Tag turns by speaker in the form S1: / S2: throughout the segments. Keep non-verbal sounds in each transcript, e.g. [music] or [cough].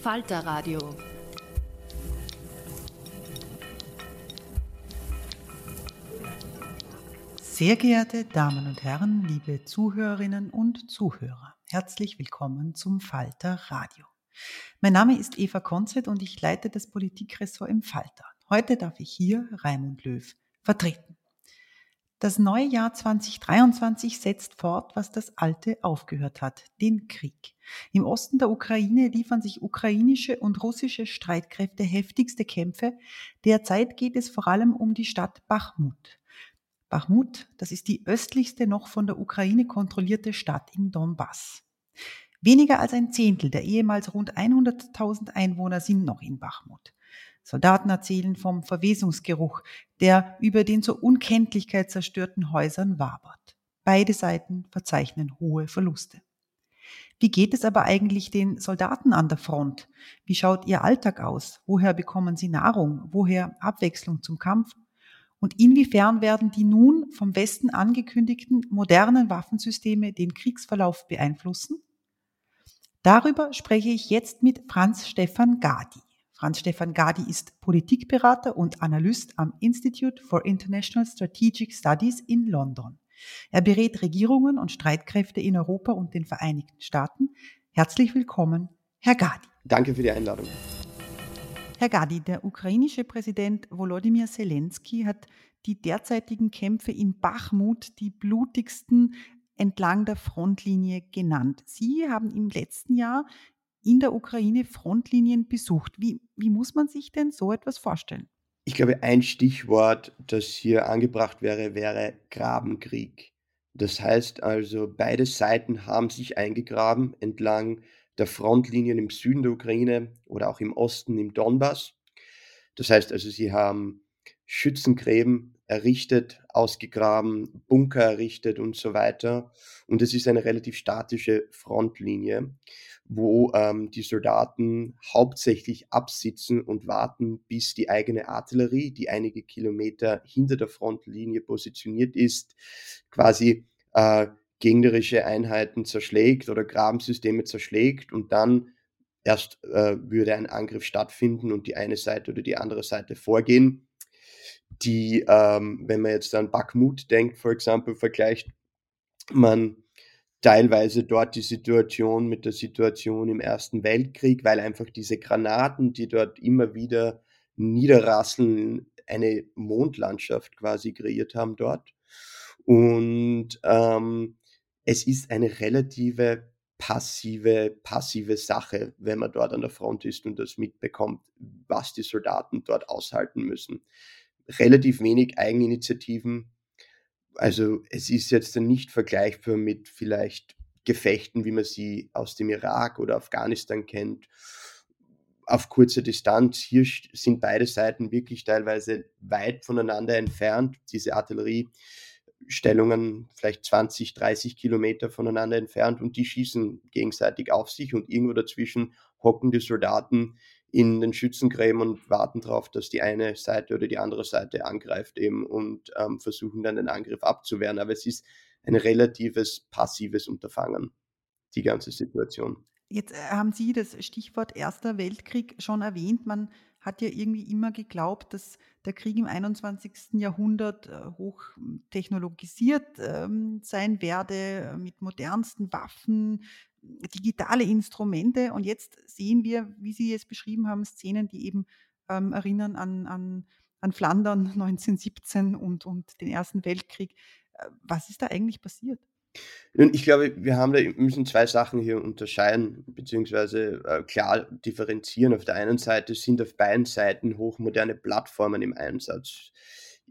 S1: Falter Radio.
S2: Sehr geehrte Damen und Herren, liebe Zuhörerinnen und Zuhörer, herzlich willkommen zum Falter Radio. Mein Name ist Eva Konzett und ich leite das Politikressort im Falter. Heute darf ich hier Raimund Löw vertreten. Das neue Jahr 2023 setzt fort, was das alte aufgehört hat, den Krieg. Im Osten der Ukraine liefern sich ukrainische und russische Streitkräfte heftigste Kämpfe. Derzeit geht es vor allem um die Stadt Bachmut. Bachmut, das ist die östlichste noch von der Ukraine kontrollierte Stadt im Donbass. Weniger als ein Zehntel der ehemals rund 100.000 Einwohner sind noch in Bachmut. Soldaten erzählen vom Verwesungsgeruch, der über den zur Unkenntlichkeit zerstörten Häusern wabert. Beide Seiten verzeichnen hohe Verluste. Wie geht es aber eigentlich den Soldaten an der Front? Wie schaut ihr Alltag aus? Woher bekommen sie Nahrung? Woher Abwechslung zum Kampf? Und inwiefern werden die nun vom Westen angekündigten modernen Waffensysteme den Kriegsverlauf beeinflussen? Darüber spreche ich jetzt mit Franz Stefan Gadi. Franz Stefan Gadi ist Politikberater und Analyst am Institute for International Strategic Studies in London. Er berät Regierungen und Streitkräfte in Europa und den Vereinigten Staaten. Herzlich willkommen, Herr Gadi.
S3: Danke für die Einladung.
S2: Herr Gadi, der ukrainische Präsident Volodymyr Zelensky hat die derzeitigen Kämpfe in Bachmut die blutigsten entlang der Frontlinie genannt. Sie haben im letzten Jahr in der Ukraine Frontlinien besucht. Wie, wie muss man sich denn so etwas vorstellen?
S3: Ich glaube, ein Stichwort, das hier angebracht wäre, wäre Grabenkrieg. Das heißt also, beide Seiten haben sich eingegraben entlang der Frontlinien im Süden der Ukraine oder auch im Osten im Donbass. Das heißt also, sie haben Schützengräben errichtet, ausgegraben, Bunker errichtet und so weiter. Und es ist eine relativ statische Frontlinie wo ähm, die Soldaten hauptsächlich absitzen und warten, bis die eigene Artillerie, die einige Kilometer hinter der Frontlinie positioniert ist, quasi äh, gegnerische Einheiten zerschlägt oder Grabensysteme zerschlägt und dann erst äh, würde ein Angriff stattfinden und die eine Seite oder die andere Seite vorgehen. Die, ähm, wenn man jetzt an Bakhmut denkt, for example, vergleicht man teilweise dort die Situation mit der Situation im Ersten Weltkrieg, weil einfach diese Granaten, die dort immer wieder niederrasseln, eine Mondlandschaft quasi kreiert haben dort. Und ähm, es ist eine relative passive, passive Sache, wenn man dort an der Front ist und das mitbekommt, was die Soldaten dort aushalten müssen. Relativ wenig Eigeninitiativen. Also es ist jetzt nicht vergleichbar mit vielleicht Gefechten, wie man sie aus dem Irak oder Afghanistan kennt, auf kurzer Distanz. Hier sind beide Seiten wirklich teilweise weit voneinander entfernt. Diese Artilleriestellungen vielleicht 20, 30 Kilometer voneinander entfernt und die schießen gegenseitig auf sich und irgendwo dazwischen hocken die Soldaten in den Schützengräben und warten darauf, dass die eine Seite oder die andere Seite angreift eben und ähm, versuchen dann den Angriff abzuwehren. Aber es ist ein relatives passives Unterfangen, die ganze Situation.
S2: Jetzt äh, haben Sie das Stichwort Erster Weltkrieg schon erwähnt. Man hat ja irgendwie immer geglaubt, dass der Krieg im 21. Jahrhundert äh, hoch technologisiert ähm, sein werde, äh, mit modernsten Waffen, digitale Instrumente. Und jetzt sehen wir, wie Sie es beschrieben haben, Szenen, die eben ähm, erinnern an, an, an Flandern [laughs] 1917 und, und den Ersten Weltkrieg. Was ist da eigentlich passiert?
S3: Nun, ich glaube, wir haben da müssen zwei Sachen hier unterscheiden, beziehungsweise äh, klar differenzieren. Auf der einen Seite sind auf beiden Seiten hochmoderne Plattformen im Einsatz.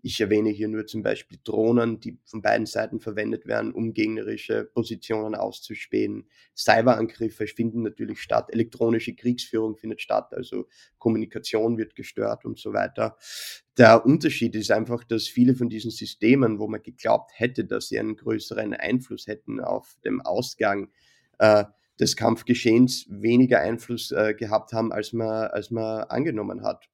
S3: Ich erwähne hier nur zum Beispiel Drohnen, die von beiden Seiten verwendet werden, um gegnerische Positionen auszuspähen. Cyberangriffe finden natürlich statt, elektronische Kriegsführung findet statt, also Kommunikation wird gestört und so weiter. Der Unterschied ist einfach, dass viele von diesen Systemen, wo man geglaubt hätte, dass sie einen größeren Einfluss hätten auf den Ausgang äh, des Kampfgeschehens, weniger Einfluss äh, gehabt haben, als man, als man angenommen hat.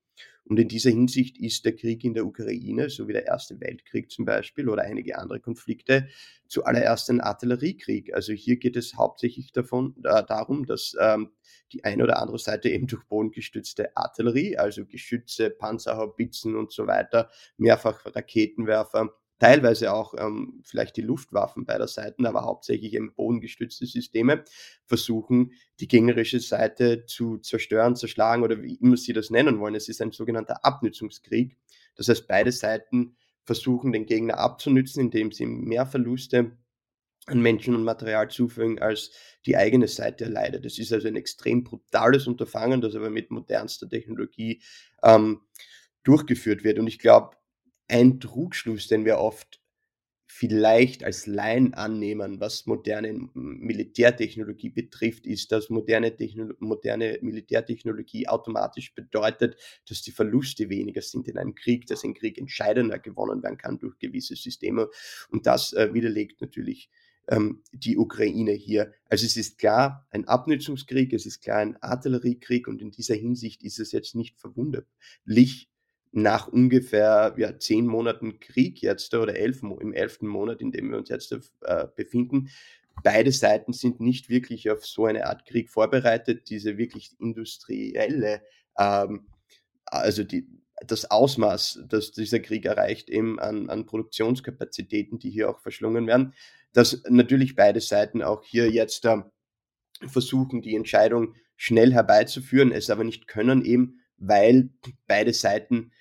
S3: Und in dieser Hinsicht ist der Krieg in der Ukraine, so wie der Erste Weltkrieg zum Beispiel oder einige andere Konflikte, zuallererst ein Artilleriekrieg. Also hier geht es hauptsächlich davon, äh, darum, dass ähm, die eine oder andere Seite eben durch bodengestützte Artillerie, also Geschütze, Panzerhaubitzen und so weiter, mehrfach Raketenwerfer, teilweise auch ähm, vielleicht die Luftwaffen beider Seiten, aber hauptsächlich eben bodengestützte Systeme, versuchen, die gegnerische Seite zu zerstören, zerschlagen oder wie immer sie das nennen wollen. Es ist ein sogenannter Abnützungskrieg. Das heißt, beide Seiten versuchen, den Gegner abzunützen, indem sie mehr Verluste an Menschen und Material zufügen, als die eigene Seite erleidet. Das ist also ein extrem brutales Unterfangen, das aber mit modernster Technologie ähm, durchgeführt wird. Und ich glaube, ein Trugschluss, den wir oft vielleicht als Laien annehmen, was moderne Militärtechnologie betrifft, ist, dass moderne, moderne Militärtechnologie automatisch bedeutet, dass die Verluste weniger sind in einem Krieg, dass ein Krieg entscheidender gewonnen werden kann durch gewisse Systeme. Und das äh, widerlegt natürlich ähm, die Ukraine hier. Also es ist klar ein Abnützungskrieg, es ist klar ein Artilleriekrieg und in dieser Hinsicht ist es jetzt nicht verwunderlich, nach ungefähr ja, zehn Monaten Krieg jetzt oder elf, im elften Monat, in dem wir uns jetzt äh, befinden, beide Seiten sind nicht wirklich auf so eine Art Krieg vorbereitet. Diese wirklich industrielle, ähm, also die, das Ausmaß, das dieser Krieg erreicht, eben an, an Produktionskapazitäten, die hier auch verschlungen werden, dass natürlich beide Seiten auch hier jetzt äh, versuchen, die Entscheidung schnell herbeizuführen, es aber nicht können, eben weil beide Seiten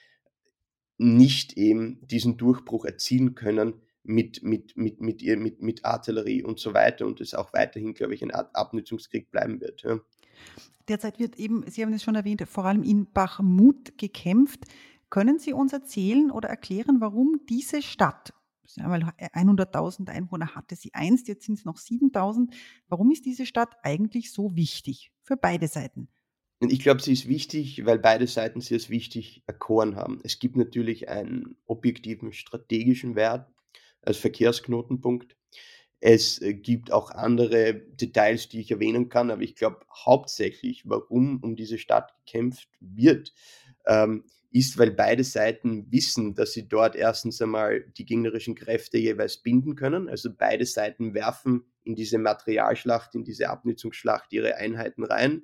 S3: nicht eben diesen Durchbruch erzielen können mit, mit, mit, mit, ihr, mit, mit Artillerie und so weiter und es auch weiterhin, glaube ich, ein Abnutzungskrieg bleiben wird. Ja.
S2: Derzeit wird eben, Sie haben es schon erwähnt, vor allem in Bachmut gekämpft. Können Sie uns erzählen oder erklären, warum diese Stadt, 100.000 Einwohner hatte sie einst, jetzt sind es noch 7.000, warum ist diese Stadt eigentlich so wichtig für beide Seiten?
S3: Ich glaube, sie ist wichtig, weil beide Seiten sie als wichtig erkoren haben. Es gibt natürlich einen objektiven strategischen Wert als Verkehrsknotenpunkt. Es äh, gibt auch andere Details, die ich erwähnen kann, aber ich glaube hauptsächlich, warum um diese Stadt gekämpft wird, ähm, ist, weil beide Seiten wissen, dass sie dort erstens einmal die gegnerischen Kräfte jeweils binden können. Also beide Seiten werfen in diese Materialschlacht, in diese Abnutzungsschlacht ihre Einheiten rein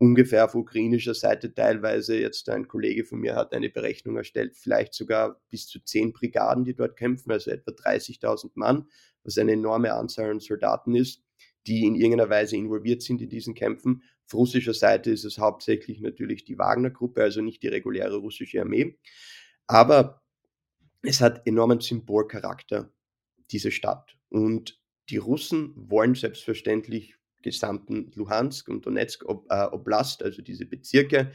S3: ungefähr auf ukrainischer Seite teilweise, jetzt ein Kollege von mir hat eine Berechnung erstellt, vielleicht sogar bis zu zehn Brigaden, die dort kämpfen, also etwa 30.000 Mann, was eine enorme Anzahl an Soldaten ist, die in irgendeiner Weise involviert sind in diesen Kämpfen. Auf russischer Seite ist es hauptsächlich natürlich die Wagner-Gruppe, also nicht die reguläre russische Armee. Aber es hat enormen Symbolcharakter, diese Stadt. Und die Russen wollen selbstverständlich gesamten Luhansk und Donetsk äh, Oblast, also diese Bezirke,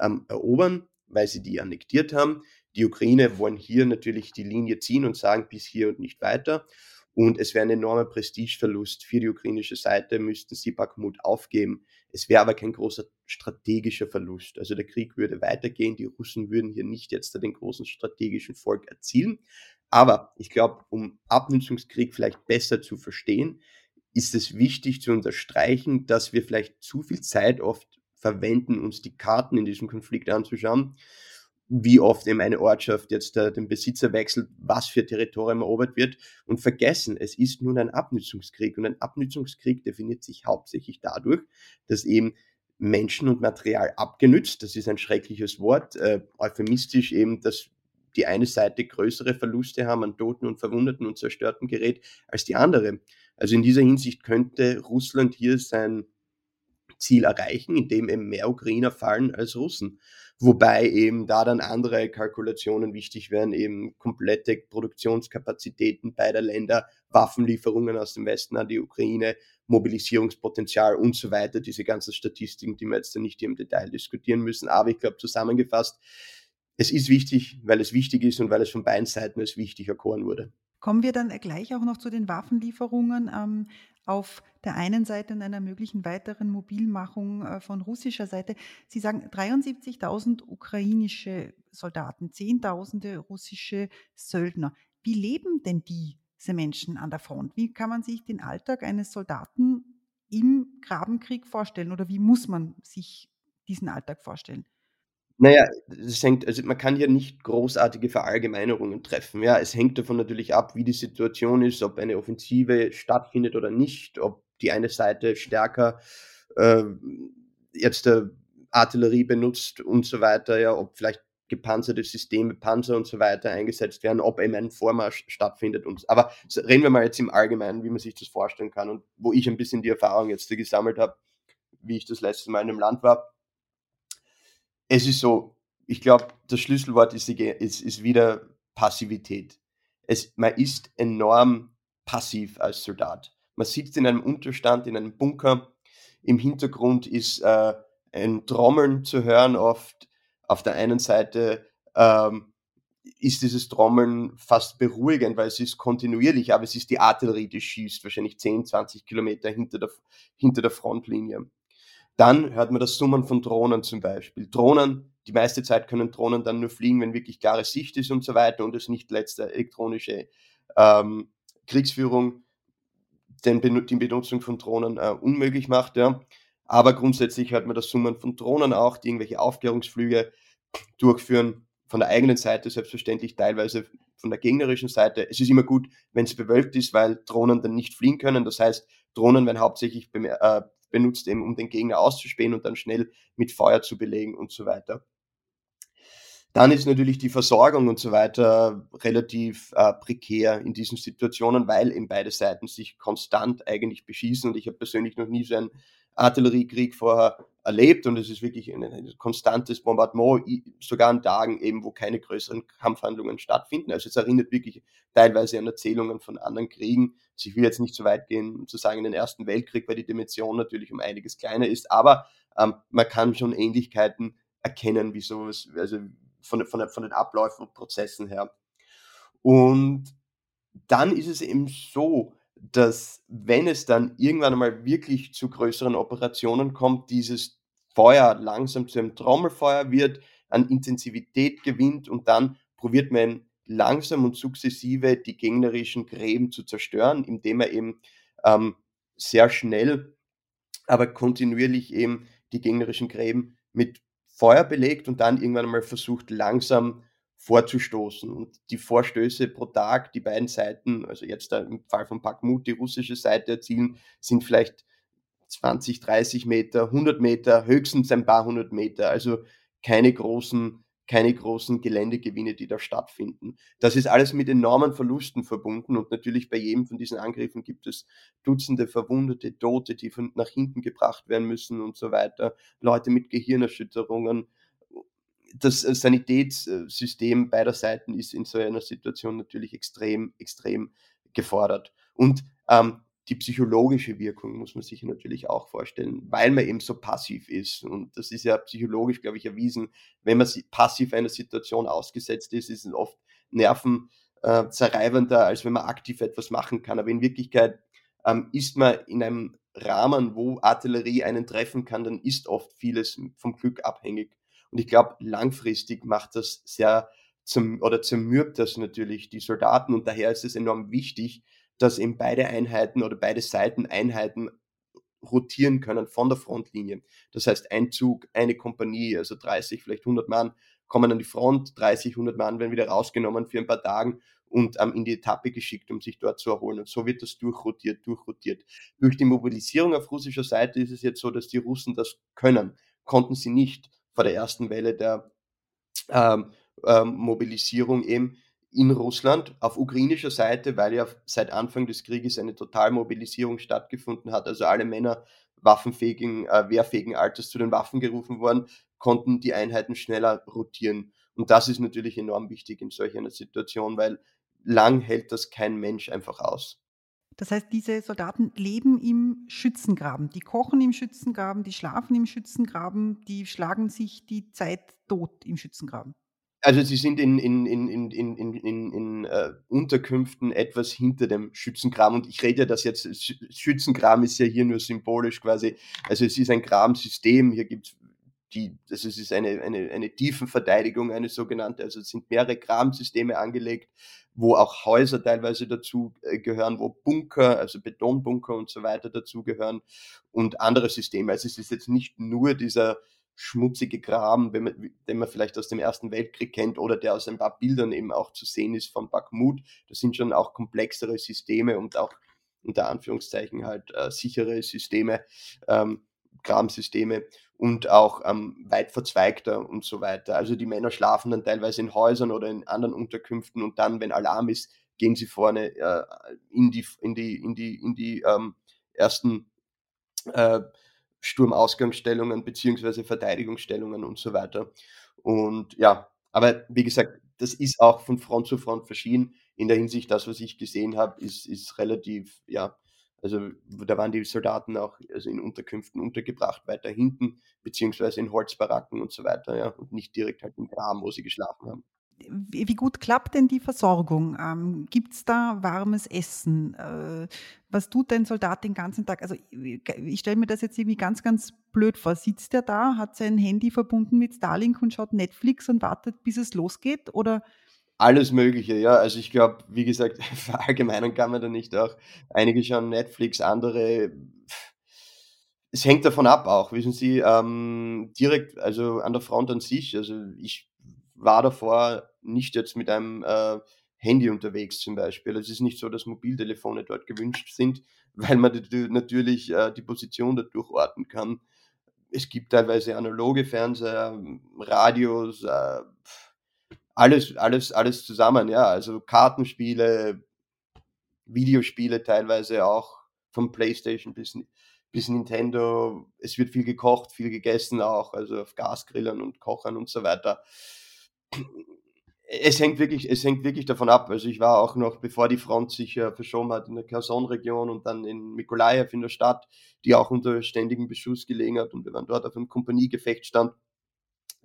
S3: ähm, erobern, weil sie die annektiert haben. Die Ukraine wollen hier natürlich die Linie ziehen und sagen, bis hier und nicht weiter. Und es wäre ein enormer Prestigeverlust für die ukrainische Seite, müssten sie Bakhmut aufgeben. Es wäre aber kein großer strategischer Verlust. Also der Krieg würde weitergehen. Die Russen würden hier nicht jetzt den großen strategischen Volk erzielen. Aber ich glaube, um Abnutzungskrieg vielleicht besser zu verstehen, ist es wichtig zu unterstreichen, dass wir vielleicht zu viel Zeit oft verwenden, uns die Karten in diesem Konflikt anzuschauen wie oft eben eine Ortschaft jetzt äh, den Besitzer wechselt, was für Territorium erobert wird. Und vergessen, es ist nun ein Abnützungskrieg. Und ein Abnützungskrieg definiert sich hauptsächlich dadurch, dass eben Menschen und Material abgenützt, das ist ein schreckliches Wort, äh, euphemistisch eben, dass die eine Seite größere Verluste haben an Toten und Verwundeten und zerstörten Gerät als die andere. Also in dieser Hinsicht könnte Russland hier sein Ziel erreichen, indem eben mehr Ukrainer fallen als Russen. Wobei eben da dann andere Kalkulationen wichtig wären, eben komplette Produktionskapazitäten beider Länder, Waffenlieferungen aus dem Westen an die Ukraine, Mobilisierungspotenzial und so weiter, diese ganzen Statistiken, die wir jetzt nicht hier im Detail diskutieren müssen. Aber ich glaube, zusammengefasst, es ist wichtig, weil es wichtig ist und weil es von beiden Seiten als wichtig erkoren wurde.
S2: Kommen wir dann gleich auch noch zu den Waffenlieferungen. Ähm, auf der einen Seite und einer möglichen weiteren Mobilmachung äh, von russischer Seite. Sie sagen 73.000 ukrainische Soldaten, Zehntausende russische Söldner. Wie leben denn diese Menschen an der Front? Wie kann man sich den Alltag eines Soldaten im Grabenkrieg vorstellen oder wie muss man sich diesen Alltag vorstellen?
S3: Naja, es hängt, also man kann hier nicht großartige Verallgemeinerungen treffen. Ja, es hängt davon natürlich ab, wie die Situation ist, ob eine Offensive stattfindet oder nicht, ob die eine Seite stärker äh, jetzt äh, Artillerie benutzt und so weiter, ja, ob vielleicht gepanzerte Systeme, Panzer und so weiter eingesetzt werden, ob eben ein Vormarsch stattfindet. Und, aber reden wir mal jetzt im Allgemeinen, wie man sich das vorstellen kann und wo ich ein bisschen die Erfahrung jetzt gesammelt habe, wie ich das letzte Mal in einem Land war es ist so, ich glaube, das Schlüsselwort ist, ist, ist wieder Passivität. Es, man ist enorm passiv als Soldat. Man sitzt in einem Unterstand, in einem Bunker. Im Hintergrund ist äh, ein Trommeln zu hören oft. Auf der einen Seite ähm, ist dieses Trommeln fast beruhigend, weil es ist kontinuierlich, aber es ist die Artillerie, die schießt, wahrscheinlich 10, 20 Kilometer hinter der, hinter der Frontlinie. Dann hört man das Summen von Drohnen zum Beispiel. Drohnen, die meiste Zeit können Drohnen dann nur fliegen, wenn wirklich klare Sicht ist und so weiter und es nicht letzte elektronische ähm, Kriegsführung den, die Benutzung von Drohnen äh, unmöglich macht. Ja. Aber grundsätzlich hört man das Summen von Drohnen auch, die irgendwelche Aufklärungsflüge durchführen, von der eigenen Seite selbstverständlich, teilweise von der gegnerischen Seite. Es ist immer gut, wenn es bewölkt ist, weil Drohnen dann nicht fliegen können. Das heißt, Drohnen werden hauptsächlich äh, benutzt, eben, um den Gegner auszuspähen und dann schnell mit Feuer zu belegen und so weiter. Dann ist natürlich die Versorgung und so weiter relativ äh, prekär in diesen Situationen, weil eben beide Seiten sich konstant eigentlich beschießen. Und ich habe persönlich noch nie so einen Artilleriekrieg vorher erlebt und es ist wirklich ein, ein, konstantes Bombardement, sogar an Tagen eben, wo keine größeren Kampfhandlungen stattfinden. Also es erinnert wirklich teilweise an Erzählungen von anderen Kriegen. Also ich will jetzt nicht so weit gehen, um zu sagen, in den Ersten Weltkrieg, weil die Dimension natürlich um einiges kleiner ist, aber ähm, man kann schon Ähnlichkeiten erkennen, wie sowas, also von, von, von den Abläufen und Prozessen her. Und dann ist es eben so, dass wenn es dann irgendwann einmal wirklich zu größeren Operationen kommt, dieses Feuer langsam zu einem Trommelfeuer wird, an Intensivität gewinnt und dann probiert man langsam und sukzessive die gegnerischen Gräben zu zerstören, indem er eben ähm, sehr schnell, aber kontinuierlich eben die gegnerischen Gräben mit Feuer belegt und dann irgendwann einmal versucht langsam vorzustoßen. Und die Vorstöße pro Tag, die beiden Seiten, also jetzt im Fall von Bakhmut die russische Seite erzielen, sind vielleicht 20, 30 Meter, 100 Meter, höchstens ein paar hundert Meter. Also keine großen, keine großen Geländegewinne, die da stattfinden. Das ist alles mit enormen Verlusten verbunden und natürlich bei jedem von diesen Angriffen gibt es Dutzende Verwundete, Tote, die von, nach hinten gebracht werden müssen und so weiter, Leute mit Gehirnerschütterungen das Sanitätssystem beider Seiten ist in so einer Situation natürlich extrem, extrem gefordert. Und ähm, die psychologische Wirkung muss man sich natürlich auch vorstellen, weil man eben so passiv ist. Und das ist ja psychologisch, glaube ich, erwiesen. Wenn man passiv einer Situation ausgesetzt ist, ist es oft nervenzerreibender, äh, als wenn man aktiv etwas machen kann. Aber in Wirklichkeit ähm, ist man in einem Rahmen, wo Artillerie einen treffen kann, dann ist oft vieles vom Glück abhängig. Und ich glaube, langfristig macht das sehr zum, oder zermürbt das natürlich die Soldaten und daher ist es enorm wichtig, dass eben beide Einheiten oder beide Seiten Einheiten rotieren können von der Frontlinie. Das heißt, ein Zug, eine Kompanie, also 30, vielleicht 100 Mann, kommen an die Front, 30, 100 Mann werden wieder rausgenommen für ein paar Tage und ähm, in die Etappe geschickt, um sich dort zu erholen. Und so wird das durchrotiert, durchrotiert. Durch die Mobilisierung auf russischer Seite ist es jetzt so, dass die Russen das können. Konnten sie nicht vor der ersten Welle der ähm, ähm, Mobilisierung eben in Russland. Auf ukrainischer Seite, weil ja seit Anfang des Krieges eine Totalmobilisierung stattgefunden hat, also alle Männer waffenfähigen, äh, wehrfähigen Alters zu den Waffen gerufen worden, konnten die Einheiten schneller rotieren. Und das ist natürlich enorm wichtig in solch einer Situation, weil lang hält das kein Mensch einfach aus.
S2: Das heißt, diese Soldaten leben im Schützengraben. Die kochen im Schützengraben, die schlafen im Schützengraben, die schlagen sich die Zeit tot im Schützengraben.
S3: Also sie sind in, in, in, in, in, in, in, in äh, Unterkünften etwas hinter dem Schützengraben. Und ich rede ja das jetzt, Schützengraben ist ja hier nur symbolisch quasi. Also es ist ein Grabensystem, hier gibt es die, also es ist eine, eine, eine Tiefenverteidigung, eine sogenannte, also es sind mehrere Grabensysteme angelegt, wo auch Häuser teilweise dazu äh, gehören, wo Bunker, also Betonbunker und so weiter dazu gehören und andere Systeme. Also es ist jetzt nicht nur dieser schmutzige Graben, man, den man vielleicht aus dem Ersten Weltkrieg kennt oder der aus ein paar Bildern eben auch zu sehen ist von Bakhmut. Das sind schon auch komplexere Systeme und auch unter Anführungszeichen halt äh, sichere Systeme, ähm, Grabensysteme und auch ähm, weit verzweigter und so weiter. Also die Männer schlafen dann teilweise in Häusern oder in anderen Unterkünften und dann, wenn Alarm ist, gehen sie vorne äh, in die in die in die in die ähm, ersten äh, Sturmausgangsstellungen beziehungsweise Verteidigungsstellungen und so weiter. Und ja, aber wie gesagt, das ist auch von Front zu Front verschieden. In der Hinsicht, das, was ich gesehen habe, ist, ist relativ, ja, also da waren die Soldaten auch also in Unterkünften untergebracht, weiter hinten, beziehungsweise in Holzbaracken und so weiter, ja, und nicht direkt halt im Graben, wo sie geschlafen haben.
S2: Wie gut klappt denn die Versorgung? Ähm, Gibt es da warmes Essen? Äh, was tut ein Soldat den ganzen Tag? Also ich stelle mir das jetzt irgendwie ganz, ganz blöd vor. Sitzt er da, hat sein Handy verbunden mit Starlink und schaut Netflix und wartet, bis es losgeht? Oder
S3: alles Mögliche, ja. Also ich glaube, wie gesagt, [laughs] verallgemeinern kann man da nicht auch. Einige schauen Netflix, andere. Es hängt davon ab auch, wissen Sie, ähm, direkt, also an der Front an sich. Also ich war davor nicht jetzt mit einem äh, Handy unterwegs zum Beispiel. Es ist nicht so, dass Mobiltelefone dort gewünscht sind, [laughs] weil man natürlich äh, die Position dadurch orten kann. Es gibt teilweise analoge Fernseher, Radios, äh, alles, alles, alles zusammen, ja. Also Kartenspiele, Videospiele teilweise auch, vom Playstation bis, bis Nintendo. Es wird viel gekocht, viel gegessen auch, also auf Gasgrillern und Kochern und so weiter es hängt wirklich, es hängt wirklich davon ab. Also ich war auch noch, bevor die Front sich äh, verschoben hat, in der Kherson-Region und dann in Mikolajew in der Stadt, die auch unter ständigem Beschuss gelegen hat. Und wir waren dort auf einem Kompaniegefechtsstand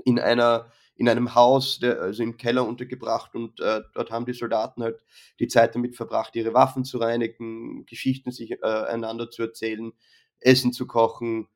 S3: in einer in einem Haus, der, also im Keller untergebracht und äh, dort haben die Soldaten halt die Zeit damit verbracht, ihre Waffen zu reinigen, Geschichten sich äh, einander zu erzählen, Essen zu kochen,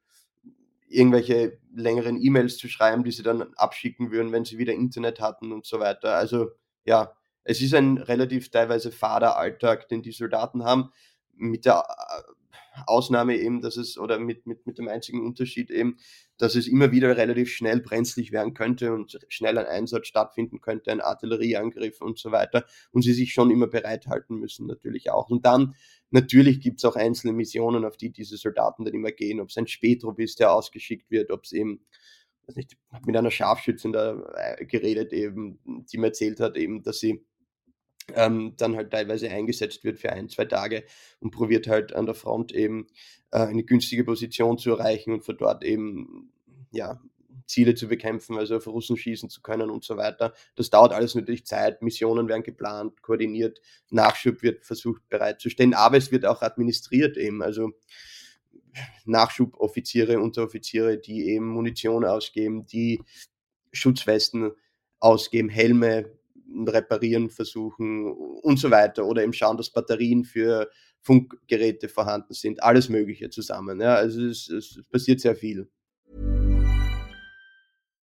S3: irgendwelche längeren E-Mails zu schreiben, die sie dann abschicken würden, wenn sie wieder Internet hatten und so weiter. Also ja, es ist ein relativ teilweise fader Alltag, den die Soldaten haben, mit der äh, Ausnahme eben, dass es, oder mit, mit, mit dem einzigen Unterschied eben, dass es immer wieder relativ schnell brenzlig werden könnte und schnell ein Einsatz stattfinden könnte, ein Artillerieangriff und so weiter. Und sie sich schon immer bereithalten müssen, natürlich auch. Und dann Natürlich gibt es auch einzelne Missionen, auf die diese Soldaten dann immer gehen, ob es ein Spätrupp ist, der ausgeschickt wird, ob es eben, weiß nicht, mit einer Schafschützin da äh, geredet eben, die mir erzählt hat eben, dass sie ähm, dann halt teilweise eingesetzt wird für ein, zwei Tage und probiert halt an der Front eben äh, eine günstige Position zu erreichen und von dort eben ja Ziele zu bekämpfen, also auf Russen schießen zu können und so weiter. Das dauert alles natürlich Zeit, Missionen werden geplant, koordiniert, Nachschub wird versucht bereitzustellen, aber es wird auch administriert eben, also Nachschuboffiziere, Unteroffiziere, die eben Munition ausgeben, die Schutzwesten ausgeben, Helme reparieren versuchen und so weiter oder eben schauen, dass Batterien für Funkgeräte vorhanden sind, alles Mögliche zusammen. Ja, also es, es passiert sehr viel.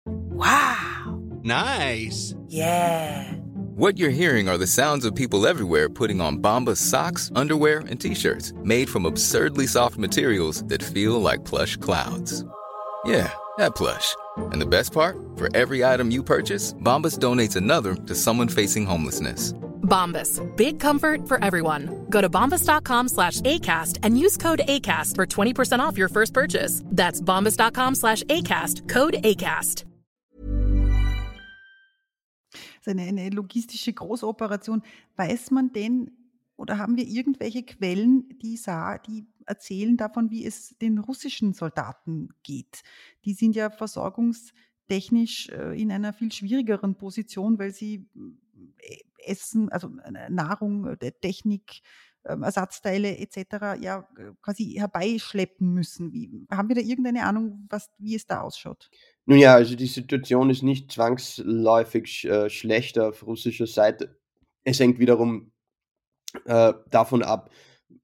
S4: Wow! Nice!
S5: Yeah! What you're hearing are the sounds of people everywhere putting on Bombas socks, underwear, and t-shirts made from absurdly soft materials that feel like plush clouds. Yeah, that plush. And the best part? For every item you purchase, Bombas donates another to someone facing homelessness.
S6: Bombas. Big comfort for everyone. Go to bombas.com slash ACAST and use code ACAST for 20% off your first purchase. That's bombas.com slash ACAST. Code ACAST.
S2: Eine, eine logistische Großoperation. Weiß man denn oder haben wir irgendwelche Quellen, die, sah, die erzählen davon, wie es den russischen Soldaten geht? Die sind ja versorgungstechnisch äh, in einer viel schwierigeren Position, weil sie äh, Essen, also Nahrung, äh, Technik, ähm, Ersatzteile etc. ja quasi herbeischleppen müssen. Wie, haben wir da irgendeine Ahnung, was, wie es da ausschaut?
S3: Nun ja, also die Situation ist nicht zwangsläufig äh, schlechter auf russischer Seite. Es hängt wiederum äh, davon ab,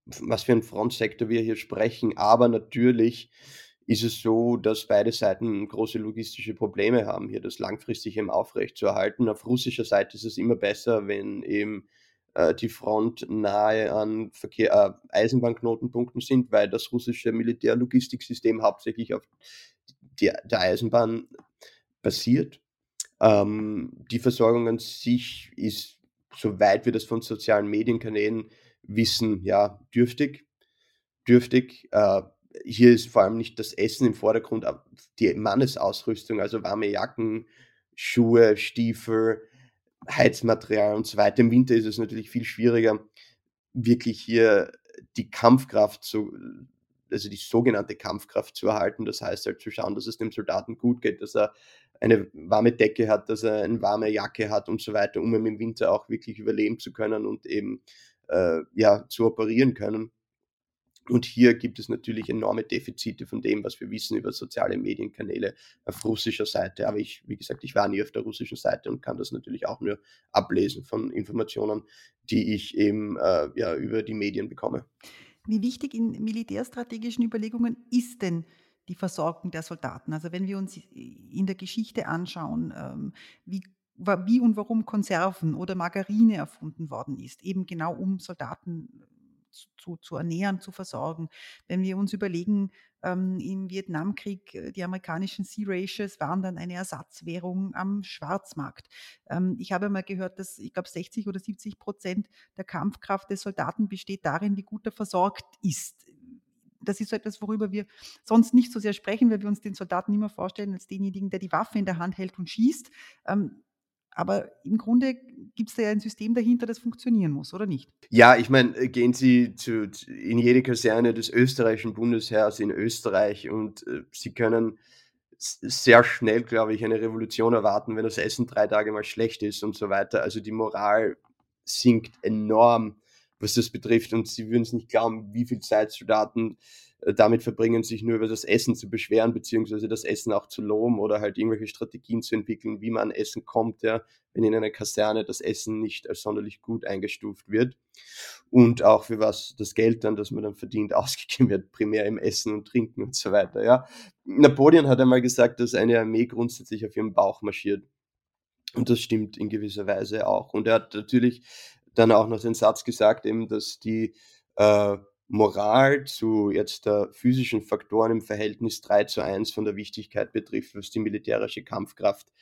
S3: was für einen Frontsektor wir hier sprechen. Aber natürlich ist es so, dass beide Seiten große logistische Probleme haben, hier das langfristig eben aufrechtzuerhalten. Auf russischer Seite ist es immer besser, wenn eben äh, die Front nahe an Verkehr, äh, Eisenbahnknotenpunkten sind, weil das russische Militärlogistiksystem hauptsächlich auf die, der Eisenbahn basiert. Ähm, die Versorgung an sich ist, soweit wir das von sozialen Medienkanälen wissen, ja, dürftig. Dürftig. Äh, hier ist vor allem nicht das Essen im Vordergrund, aber die Mannesausrüstung, also warme Jacken, Schuhe, Stiefel, Heizmaterial und so weiter. Im Winter ist es natürlich viel schwieriger, wirklich hier die Kampfkraft zu, also die sogenannte Kampfkraft zu erhalten. Das heißt halt zu schauen, dass es dem Soldaten gut geht, dass er eine warme Decke hat, dass er eine warme Jacke hat und so weiter, um im Winter auch wirklich überleben zu können und eben äh, ja zu operieren können. Und hier gibt es natürlich enorme Defizite von dem, was wir wissen über soziale Medienkanäle auf russischer Seite. Aber ich, wie gesagt, ich war nie auf der russischen Seite und kann das natürlich auch nur ablesen von Informationen, die ich eben äh, ja, über die Medien bekomme.
S2: Wie wichtig in militärstrategischen Überlegungen ist denn die Versorgung der Soldaten? Also wenn wir uns in der Geschichte anschauen, ähm, wie wie und warum Konserven oder Margarine erfunden worden ist, eben genau um Soldaten zu, zu ernähren, zu versorgen. Wenn wir uns überlegen, ähm, im Vietnamkrieg, äh, die amerikanischen Sea Ratios waren dann eine Ersatzwährung am Schwarzmarkt. Ähm, ich habe mal gehört, dass ich glaube 60 oder 70 Prozent der Kampfkraft des Soldaten besteht darin, wie gut er versorgt ist. Das ist so etwas, worüber wir sonst nicht so sehr sprechen, weil wir uns den Soldaten immer vorstellen als denjenigen, der die Waffe in der Hand hält und schießt. Ähm, aber im Grunde gibt es da ja ein System dahinter, das funktionieren muss, oder nicht?
S3: Ja, ich meine, äh, gehen Sie zu, in jede Kaserne des österreichischen Bundesheers in Österreich und äh, Sie können sehr schnell, glaube ich, eine Revolution erwarten, wenn das Essen drei Tage mal schlecht ist und so weiter. Also die Moral sinkt enorm, was das betrifft. Und Sie würden es nicht glauben, wie viel Zeit Soldaten äh, damit verbringen, sich nur über das Essen zu beschweren, beziehungsweise das Essen auch zu loben oder halt irgendwelche Strategien zu entwickeln, wie man an Essen kommt, ja, wenn in einer Kaserne das Essen nicht als sonderlich gut eingestuft wird. Und auch für was das Geld dann, das man dann verdient, [laughs] ausgegeben wird, primär im Essen und Trinken und so weiter, ja. Napoleon hat einmal gesagt, dass eine Armee grundsätzlich auf ihrem Bauch marschiert. Und das stimmt in gewisser Weise auch. Und er hat natürlich dann auch noch den Satz gesagt, eben, dass die äh, Moral zu jetzt der physischen Faktoren im Verhältnis 3 zu 1 von der Wichtigkeit betrifft, was die militärische Kampfkraft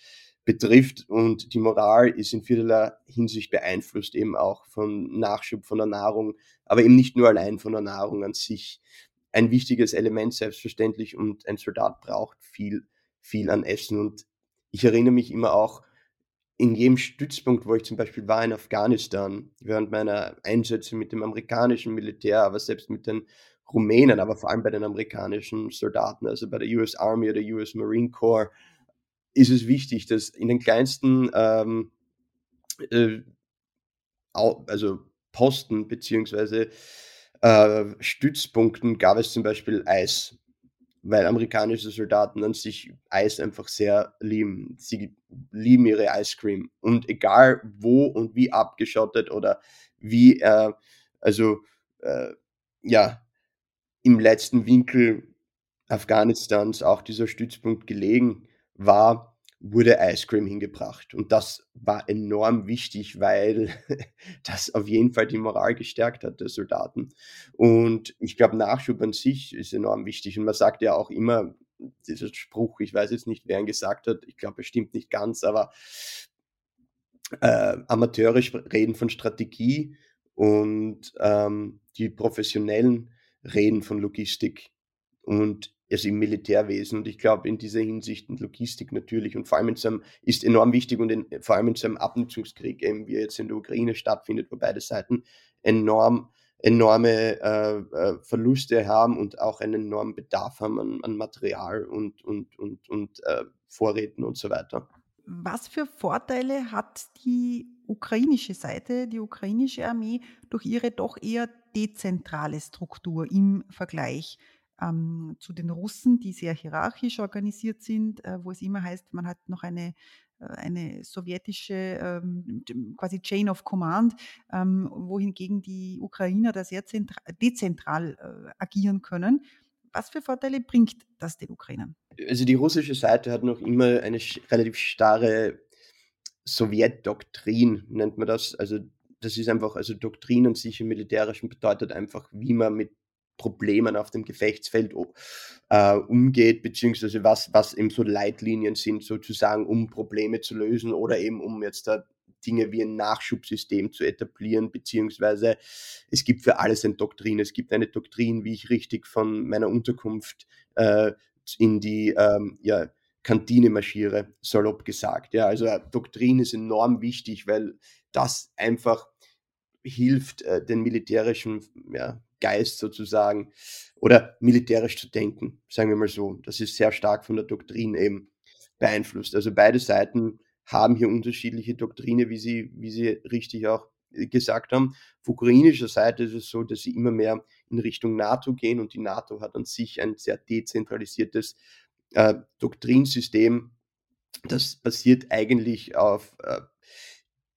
S3: betrifft. Und die Moral ist in vielerlei Hinsicht beeinflusst eben auch von Nachschub von der Nahrung, aber eben nicht nur allein von der Nahrung an sich. Ein wichtiges Element selbstverständlich und ein Soldat braucht viel, viel an Essen. Und ich erinnere mich immer auch, in jedem Stützpunkt, wo ich zum Beispiel war in Afghanistan, während meiner Einsätze mit dem amerikanischen Militär, aber selbst mit den Rumänen, aber vor allem bei den amerikanischen Soldaten, also bei der US Army oder US Marine Corps, ist es wichtig, dass in den kleinsten ähm, äh, also Posten beziehungsweise äh, Stützpunkten gab es zum Beispiel Eis, weil amerikanische Soldaten an sich Eis einfach sehr lieben. Sie lieben ihre Ice Cream und egal wo und wie abgeschottet oder wie, äh, also äh, ja, im letzten Winkel Afghanistans auch dieser Stützpunkt gelegen war, wurde Ice Cream hingebracht. Und das war enorm wichtig, weil [laughs] das auf jeden Fall die Moral gestärkt hat der Soldaten. Und ich glaube, Nachschub an sich ist enorm wichtig. Und man sagt ja auch immer, dieser Spruch, ich weiß jetzt nicht, wer ihn gesagt hat, ich glaube, es stimmt nicht ganz, aber äh, Amateure reden von Strategie und ähm, die Professionellen reden von Logistik. Und also im Militärwesen. Und ich glaube, in dieser Hinsicht und Logistik natürlich und vor allem in so einem, ist enorm wichtig und in, vor allem in so einem Abnutzungskrieg, eben wie er jetzt in der Ukraine stattfindet, wo beide Seiten enorm enorme äh, äh, Verluste haben und auch einen enormen Bedarf haben an, an Material und, und, und, und äh, Vorräten und so weiter.
S2: Was für Vorteile hat die ukrainische Seite, die ukrainische Armee durch ihre doch eher dezentrale Struktur im Vergleich ähm, zu den Russen, die sehr hierarchisch organisiert sind, äh, wo es immer heißt, man hat noch eine äh, eine sowjetische ähm, quasi Chain of Command, ähm, wohingegen die Ukrainer da sehr dezentral äh, agieren können. Was für Vorteile bringt das den Ukrainern?
S3: Also die russische Seite hat noch immer eine relativ starre Sowjetdoktrin, nennt man das. Also das ist einfach, also Doktrin an sich im Militärischen bedeutet einfach, wie man mit Problemen auf dem Gefechtsfeld äh, umgeht, beziehungsweise was, was eben so Leitlinien sind, sozusagen, um Probleme zu lösen oder eben um jetzt da Dinge wie ein Nachschubsystem zu etablieren, beziehungsweise es gibt für alles eine Doktrin. Es gibt eine Doktrin, wie ich richtig von meiner Unterkunft äh, in die ähm, ja, Kantine marschiere, salopp gesagt. Ja, also Doktrin ist enorm wichtig, weil das einfach hilft, äh, den militärischen ja, Geist sozusagen oder militärisch zu denken, sagen wir mal so. Das ist sehr stark von der Doktrin eben beeinflusst. Also beide Seiten haben hier unterschiedliche Doktrine, wie sie, wie sie richtig auch äh, gesagt haben. Auf ukrainischer Seite ist es so, dass sie immer mehr in Richtung NATO gehen und die NATO hat an sich ein sehr dezentralisiertes äh, Doktrinsystem. Das basiert eigentlich auf äh,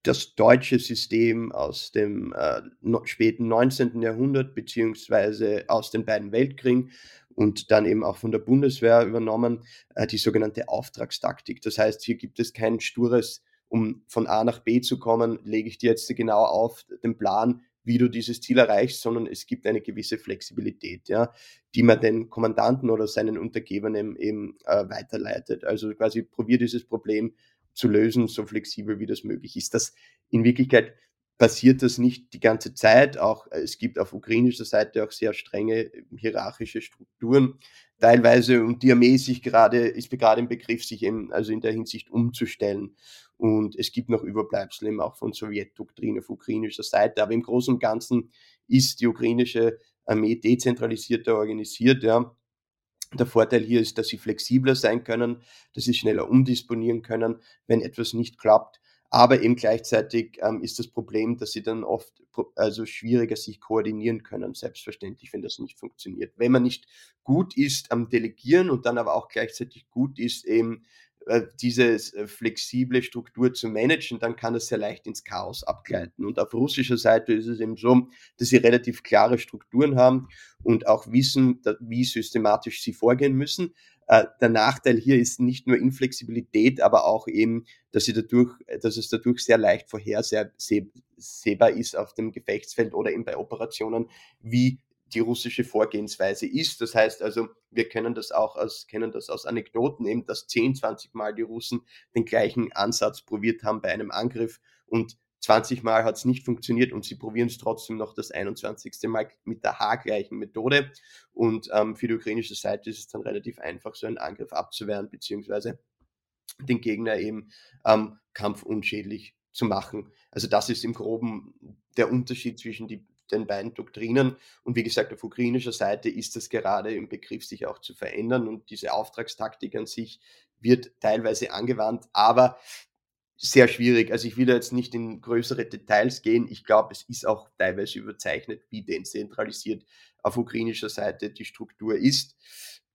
S3: das deutsche System aus dem äh, no, späten 19. Jahrhundert beziehungsweise aus den beiden Weltkriegen und dann eben auch von der Bundeswehr übernommen, äh, die sogenannte Auftragstaktik. Das heißt, hier gibt es kein stures, um von A nach B zu kommen, lege ich dir jetzt genau auf den Plan, wie du dieses Ziel erreichst, sondern es gibt eine gewisse Flexibilität, ja, die man den Kommandanten oder seinen Untergebern eben äh, weiterleitet. Also quasi probier dieses Problem zu lösen, so flexibel wie das möglich ist. Das in Wirklichkeit passiert das nicht die ganze Zeit. Auch äh, es gibt auf ukrainischer Seite auch sehr strenge äh, hierarchische Strukturen teilweise und die Armee gerade ist gerade im Begriff, sich eben also in der Hinsicht umzustellen. Und es gibt noch Überbleibsel eben auch von Sowjetdoktrine auf ukrainischer Seite. Aber im Großen und Ganzen ist die ukrainische Armee dezentralisierter organisiert, ja. Der Vorteil hier ist, dass sie flexibler sein können, dass sie schneller umdisponieren können, wenn etwas nicht klappt. Aber eben gleichzeitig ähm, ist das Problem, dass sie dann oft also schwieriger sich koordinieren können, selbstverständlich, wenn das nicht funktioniert. Wenn man nicht gut ist am Delegieren und dann aber auch gleichzeitig gut ist, eben diese äh, flexible Struktur zu managen, dann kann das sehr leicht ins Chaos abgleiten. Und auf russischer Seite ist es eben so, dass sie relativ klare Strukturen haben und auch wissen, wie systematisch sie vorgehen müssen. Äh, der Nachteil hier ist nicht nur Inflexibilität, aber auch eben, dass, sie dadurch, dass es dadurch sehr leicht vorhersehbar ist auf dem Gefechtsfeld oder eben bei Operationen, wie die russische Vorgehensweise ist. Das heißt also, wir kennen das auch aus, kennen das aus Anekdoten eben, dass 10, 20 Mal die Russen den gleichen Ansatz probiert haben bei einem Angriff und 20 Mal hat es nicht funktioniert und sie probieren es trotzdem noch das 21. Mal mit der haargleichen Methode. Und ähm, für die ukrainische Seite ist es dann relativ einfach, so einen Angriff abzuwehren, beziehungsweise den Gegner eben ähm, kampfunschädlich zu machen. Also das ist im Groben der Unterschied zwischen die den beiden Doktrinen. Und wie gesagt, auf ukrainischer Seite ist das gerade im Begriff, sich auch zu verändern. Und diese Auftragstaktik an sich wird teilweise angewandt, aber sehr schwierig. Also ich will da jetzt nicht in größere Details gehen. Ich glaube, es ist auch teilweise überzeichnet, wie dezentralisiert auf ukrainischer Seite die Struktur ist.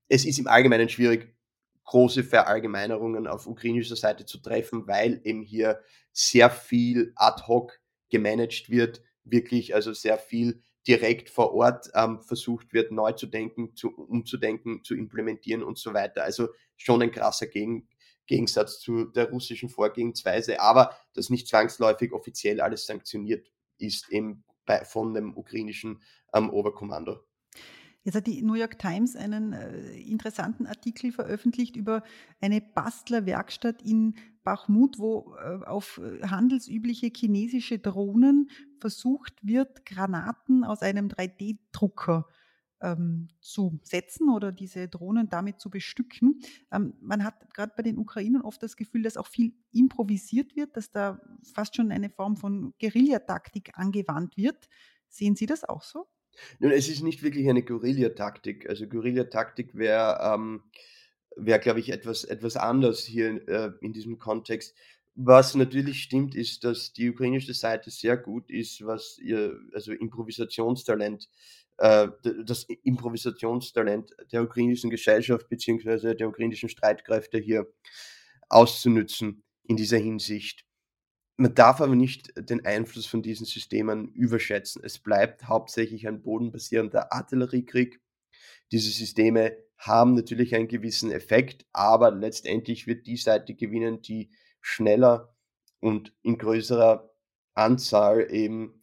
S3: Es ist im Allgemeinen schwierig, große Verallgemeinerungen auf ukrainischer Seite zu treffen, weil eben hier sehr viel ad hoc gemanagt wird, wirklich also sehr viel direkt vor Ort ähm, versucht wird, neu zu denken, zu, umzudenken, zu implementieren und so weiter. Also schon ein krasser Gegen Gegensatz zu der russischen Vorgehensweise, aber das nicht zwangsläufig offiziell alles sanktioniert ist eben bei, von dem ukrainischen ähm, Oberkommando.
S2: Jetzt hat die New York Times einen äh, interessanten Artikel veröffentlicht über eine Bastlerwerkstatt in Bachmut, wo äh, auf äh, handelsübliche chinesische Drohnen versucht wird, Granaten aus einem 3D-Drucker ähm, zu setzen oder diese Drohnen damit zu bestücken. Ähm, man hat gerade bei den Ukrainern oft das Gefühl, dass auch viel improvisiert wird, dass da fast schon eine Form von Guerillataktik angewandt wird. Sehen Sie das auch so?
S3: Nun, es ist nicht wirklich eine Guerillataktik. Also Guerillataktik wäre, ähm, wär, glaube ich, etwas, etwas anders hier äh, in diesem Kontext. Was natürlich stimmt, ist, dass die ukrainische Seite sehr gut ist, was ihr, also Improvisationstalent, äh, das Improvisationstalent der ukrainischen Gesellschaft bzw. der ukrainischen Streitkräfte hier auszunützen in dieser Hinsicht. Man darf aber nicht den Einfluss von diesen Systemen überschätzen. Es bleibt hauptsächlich ein bodenbasierender Artilleriekrieg. Diese Systeme haben natürlich einen gewissen Effekt, aber letztendlich wird die Seite gewinnen, die schneller und in größerer Anzahl eben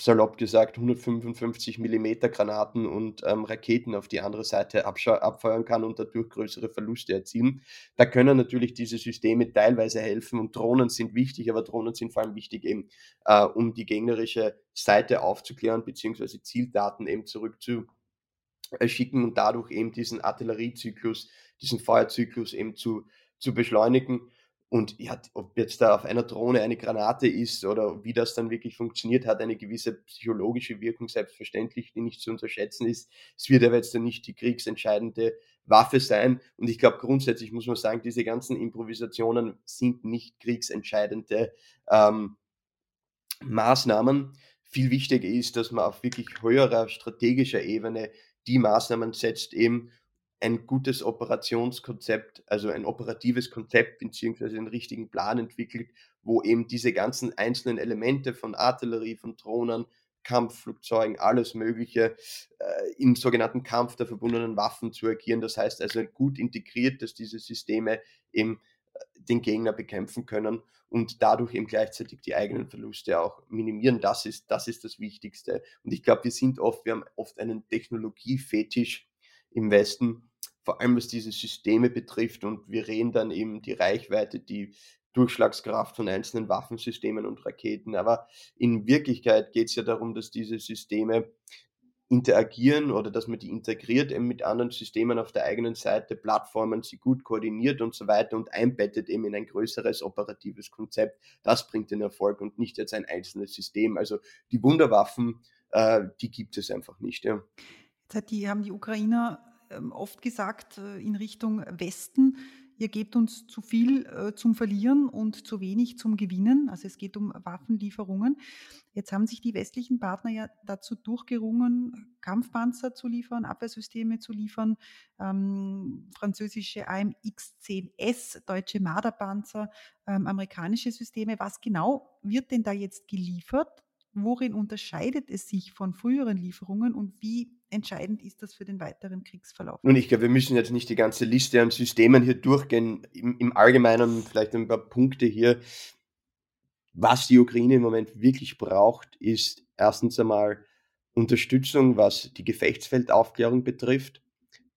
S3: salopp gesagt 155 mm Granaten und ähm, Raketen auf die andere Seite abfeuern kann und dadurch größere Verluste erzielen. Da können natürlich diese Systeme teilweise helfen und Drohnen sind wichtig, aber Drohnen sind vor allem wichtig eben, äh, um die gegnerische Seite aufzuklären beziehungsweise Zieldaten eben zurückzuschicken und dadurch eben diesen Artilleriezyklus, diesen Feuerzyklus eben zu, zu beschleunigen. Und ja, ob jetzt da auf einer Drohne eine Granate ist oder wie das dann wirklich funktioniert, hat eine gewisse psychologische Wirkung, selbstverständlich, die nicht zu unterschätzen ist. Es wird aber jetzt dann nicht die kriegsentscheidende Waffe sein. Und ich glaube, grundsätzlich muss man sagen, diese ganzen Improvisationen sind nicht kriegsentscheidende ähm, Maßnahmen. Viel wichtiger ist, dass man auf wirklich höherer strategischer Ebene die Maßnahmen setzt, eben ein gutes Operationskonzept, also ein operatives Konzept beziehungsweise einen richtigen Plan entwickelt, wo eben diese ganzen einzelnen Elemente von Artillerie, von Drohnen, Kampfflugzeugen, alles Mögliche äh, im sogenannten Kampf der verbundenen Waffen zu agieren. Das heißt also gut integriert, dass diese Systeme eben den Gegner bekämpfen können und dadurch eben gleichzeitig die eigenen Verluste auch minimieren. Das ist, das ist das Wichtigste. Und ich glaube, wir sind oft, wir haben oft einen Technologiefetisch im Westen, vor allem was diese Systeme betrifft. Und wir reden dann eben die Reichweite, die Durchschlagskraft von einzelnen Waffensystemen und Raketen. Aber in Wirklichkeit geht es ja darum, dass diese Systeme interagieren oder dass man die integriert eben mit anderen Systemen auf der eigenen Seite, Plattformen, sie gut koordiniert und so weiter und einbettet eben in ein größeres operatives Konzept. Das bringt den Erfolg und nicht jetzt ein einzelnes System. Also die Wunderwaffen, äh, die gibt es einfach nicht. Ja.
S2: Jetzt die, haben die Ukrainer ähm, oft gesagt äh, in Richtung Westen, ihr gebt uns zu viel äh, zum Verlieren und zu wenig zum Gewinnen. Also es geht um Waffenlieferungen. Jetzt haben sich die westlichen Partner ja dazu durchgerungen, Kampfpanzer zu liefern, Abwehrsysteme zu liefern, ähm, französische AMX-10S, deutsche Marderpanzer, ähm, amerikanische Systeme. Was genau wird denn da jetzt geliefert? Worin unterscheidet es sich von früheren Lieferungen und wie entscheidend ist das für den weiteren Kriegsverlauf?
S3: Nun, ich glaube, wir müssen jetzt nicht die ganze Liste an Systemen hier durchgehen. Im, im Allgemeinen vielleicht ein paar Punkte hier. Was die Ukraine im Moment wirklich braucht, ist erstens einmal Unterstützung, was die Gefechtsfeldaufklärung betrifft.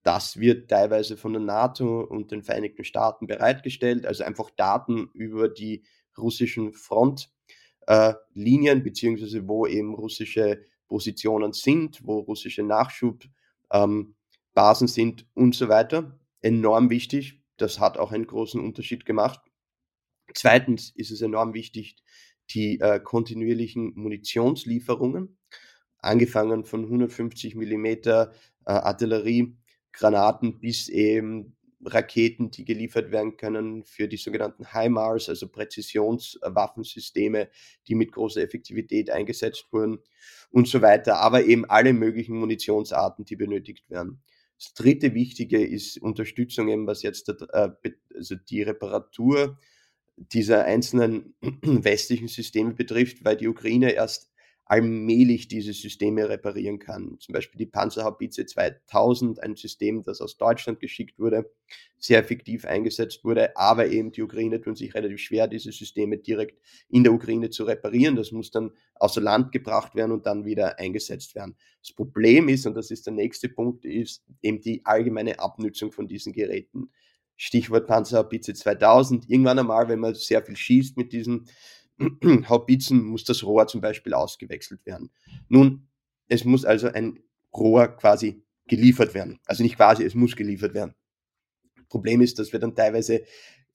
S3: Das wird teilweise von der NATO und den Vereinigten Staaten bereitgestellt, also einfach Daten über die russischen Front äh, beziehungsweise wo eben russische Positionen sind, wo russische Nachschubbasen sind und so weiter. Enorm wichtig. Das hat auch einen großen Unterschied gemacht. Zweitens ist es enorm wichtig, die äh, kontinuierlichen Munitionslieferungen angefangen von 150 Millimeter äh, Artillerie, Granaten bis eben Raketen, die geliefert werden können für die sogenannten HIMARS, also Präzisionswaffensysteme, die mit großer Effektivität eingesetzt wurden und so weiter, aber eben alle möglichen Munitionsarten, die benötigt werden. Das dritte Wichtige ist Unterstützung, eben was jetzt äh, also die Reparatur dieser einzelnen [clears throat] westlichen Systeme betrifft, weil die Ukraine erst allmählich diese Systeme reparieren kann. Zum Beispiel die Panzerhaubitze 2000, ein System, das aus Deutschland geschickt wurde, sehr effektiv eingesetzt wurde, aber eben die Ukraine tun sich relativ schwer, diese Systeme direkt in der Ukraine zu reparieren. Das muss dann außer Land gebracht werden und dann wieder eingesetzt werden. Das Problem ist, und das ist der nächste Punkt, ist eben die allgemeine Abnutzung von diesen Geräten. Stichwort Panzerhaubitze 2000. Irgendwann einmal, wenn man sehr viel schießt mit diesen [clears throat] Haubitzen muss das Rohr zum Beispiel ausgewechselt werden. Nun, es muss also ein Rohr quasi geliefert werden. Also nicht quasi, es muss geliefert werden. Problem ist, dass wir dann teilweise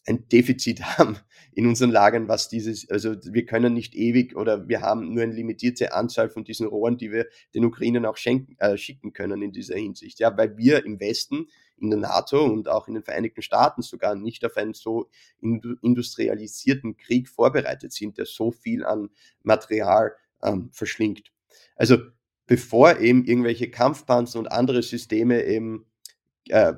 S3: ein Defizit [laughs] haben in unseren Lagern, was dieses, also wir können nicht ewig oder wir haben nur eine limitierte Anzahl von diesen Rohren, die wir den Ukrainern auch schenken, äh, schicken können in dieser Hinsicht. Ja, weil wir im Westen, in der NATO und auch in den Vereinigten Staaten sogar nicht auf einen so industrialisierten Krieg vorbereitet sind, der so viel an Material ähm, verschlingt. Also bevor eben irgendwelche Kampfpanzer und andere Systeme eben äh,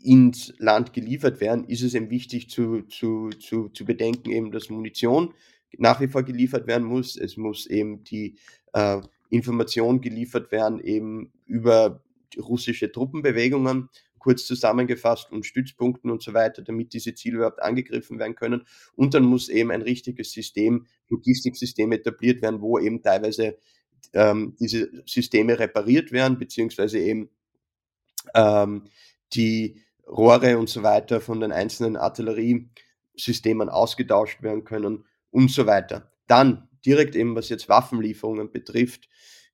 S3: ins Land geliefert werden, ist es eben wichtig zu, zu, zu, zu bedenken, eben, dass Munition nach wie vor geliefert werden muss. Es muss eben die äh, Information geliefert werden, eben über russische Truppenbewegungen, kurz zusammengefasst und Stützpunkten und so weiter, damit diese Ziele überhaupt angegriffen werden können. Und dann muss eben ein richtiges System, Logistiksystem etabliert werden, wo eben teilweise ähm, diese Systeme repariert werden, beziehungsweise eben ähm, die Rohre und so weiter von den einzelnen Artilleriesystemen ausgetauscht werden können und so weiter. Dann direkt eben, was jetzt Waffenlieferungen betrifft,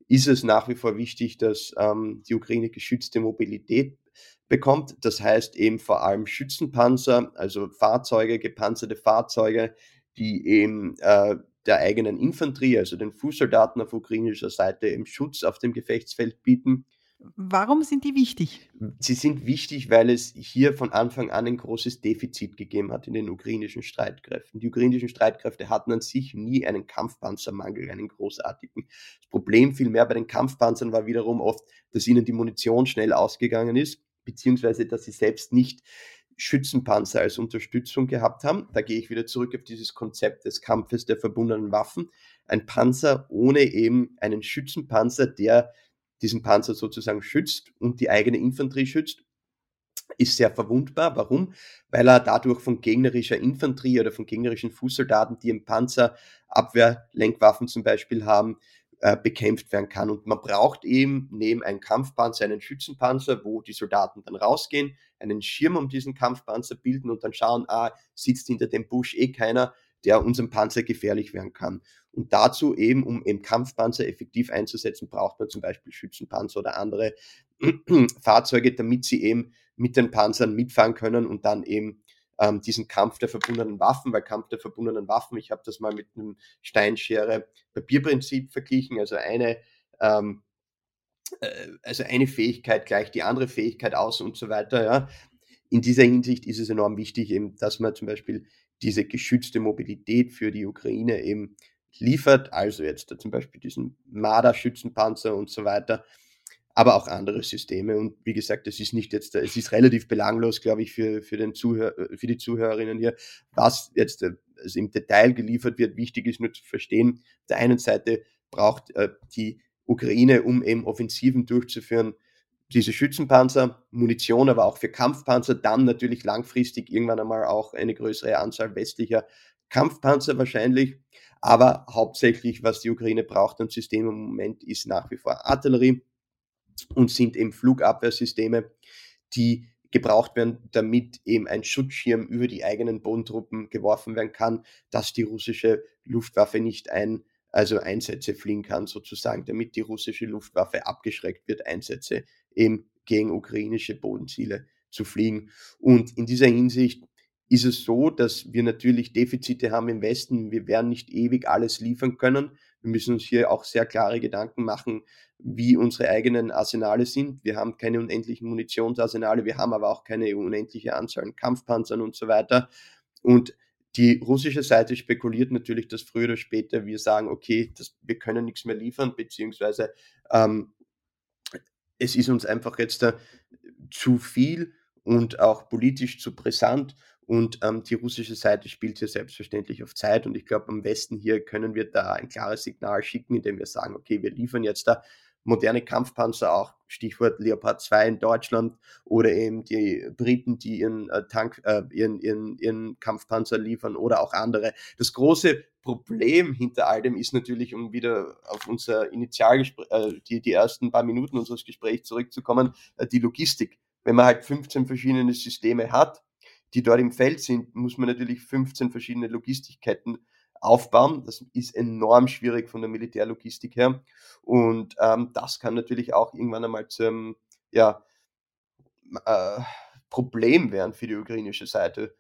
S3: ist es nach wie vor wichtig, dass ähm, die Ukraine geschützte Mobilität bekommt. Das heißt eben vor allem Schützenpanzer, also Fahrzeuge, gepanzerte Fahrzeuge, die eben äh, der eigenen Infanterie, also den Fußsoldaten auf ukrainischer Seite, eben Schutz auf dem Gefechtsfeld bieten.
S2: Warum sind die wichtig?
S3: Sie sind wichtig, weil es hier von Anfang an ein großes Defizit gegeben hat in den ukrainischen Streitkräften. Die ukrainischen Streitkräfte hatten an sich nie einen Kampfpanzermangel, einen großartigen. Das Problem vielmehr bei den Kampfpanzern war wiederum oft, dass ihnen die Munition schnell ausgegangen ist, beziehungsweise dass sie selbst nicht Schützenpanzer als Unterstützung gehabt haben. Da gehe ich wieder zurück auf dieses Konzept des Kampfes der verbundenen Waffen. Ein Panzer ohne eben einen Schützenpanzer, der diesen Panzer sozusagen schützt und die eigene Infanterie schützt, ist sehr verwundbar. Warum? Weil er dadurch von gegnerischer Infanterie oder von gegnerischen Fußsoldaten, die im Panzer Abwehrlenkwaffen zum Beispiel haben, äh, bekämpft werden kann. Und man braucht eben neben einem Kampfpanzer einen Schützenpanzer, wo die Soldaten dann rausgehen, einen Schirm um diesen Kampfpanzer bilden und dann schauen, ah, sitzt hinter dem Busch eh keiner, der unserem Panzer gefährlich werden kann. Und dazu eben, um eben Kampfpanzer effektiv einzusetzen, braucht man zum Beispiel Schützenpanzer oder andere [clears throat] Fahrzeuge, damit sie eben mit den Panzern mitfahren können und dann eben ähm, diesen Kampf der verbundenen Waffen, weil Kampf der verbundenen Waffen, ich habe das mal mit einem Steinschere-Papierprinzip verglichen, also eine ähm, äh, also eine Fähigkeit gleicht die andere Fähigkeit aus und so weiter. Ja. In dieser Hinsicht ist es enorm wichtig, eben, dass man zum Beispiel diese geschützte Mobilität für die Ukraine eben liefert, also jetzt zum Beispiel diesen Marder-Schützenpanzer und so weiter, aber auch andere Systeme. Und wie gesagt, es ist nicht jetzt, es ist relativ belanglos, glaube ich, für, für, den Zuhör, für die Zuhörerinnen hier, was jetzt also im Detail geliefert wird. Wichtig ist nur zu verstehen, auf der einen Seite braucht äh, die Ukraine, um eben Offensiven durchzuführen, diese Schützenpanzer, Munition, aber auch für Kampfpanzer, dann natürlich langfristig irgendwann einmal auch eine größere Anzahl westlicher Kampfpanzer wahrscheinlich. Aber hauptsächlich, was die Ukraine braucht an Systemen im Moment, ist nach wie vor Artillerie und sind eben Flugabwehrsysteme, die gebraucht werden, damit eben ein Schutzschirm über die eigenen Bodentruppen geworfen werden kann, dass die russische Luftwaffe nicht ein, also Einsätze fliegen kann, sozusagen, damit die russische Luftwaffe abgeschreckt wird, Einsätze eben gegen ukrainische Bodenziele zu fliegen. Und in dieser Hinsicht ist es so, dass wir natürlich Defizite haben im Westen. Wir werden nicht ewig alles liefern können. Wir müssen uns hier auch sehr klare Gedanken machen, wie unsere eigenen Arsenale sind. Wir haben keine unendlichen Munitionsarsenale, wir haben aber auch keine unendliche Anzahl an Kampfpanzern und so weiter. Und die russische Seite spekuliert natürlich, dass früher oder später wir sagen, okay, das, wir können nichts mehr liefern, beziehungsweise ähm, es ist uns einfach jetzt da zu viel und auch politisch zu brisant. Und ähm, die russische Seite spielt hier selbstverständlich auf Zeit. Und ich glaube, am Westen hier können wir da ein klares Signal schicken, indem wir sagen, okay, wir liefern jetzt da moderne Kampfpanzer, auch Stichwort Leopard 2 in Deutschland oder eben die Briten, die ihren äh, Tank, äh, ihren, ihren, ihren Kampfpanzer liefern oder auch andere. Das große Problem hinter all dem ist natürlich, um wieder auf unser Initialgespräch, äh, die, die ersten paar Minuten unseres Gesprächs zurückzukommen, äh, die Logistik. Wenn man halt 15 verschiedene Systeme hat, die dort im Feld sind, muss man natürlich 15 verschiedene Logistikketten aufbauen. Das ist enorm schwierig von der Militärlogistik her. Und ähm, das kann natürlich auch irgendwann einmal zum ja, äh, Problem werden für die ukrainische Seite,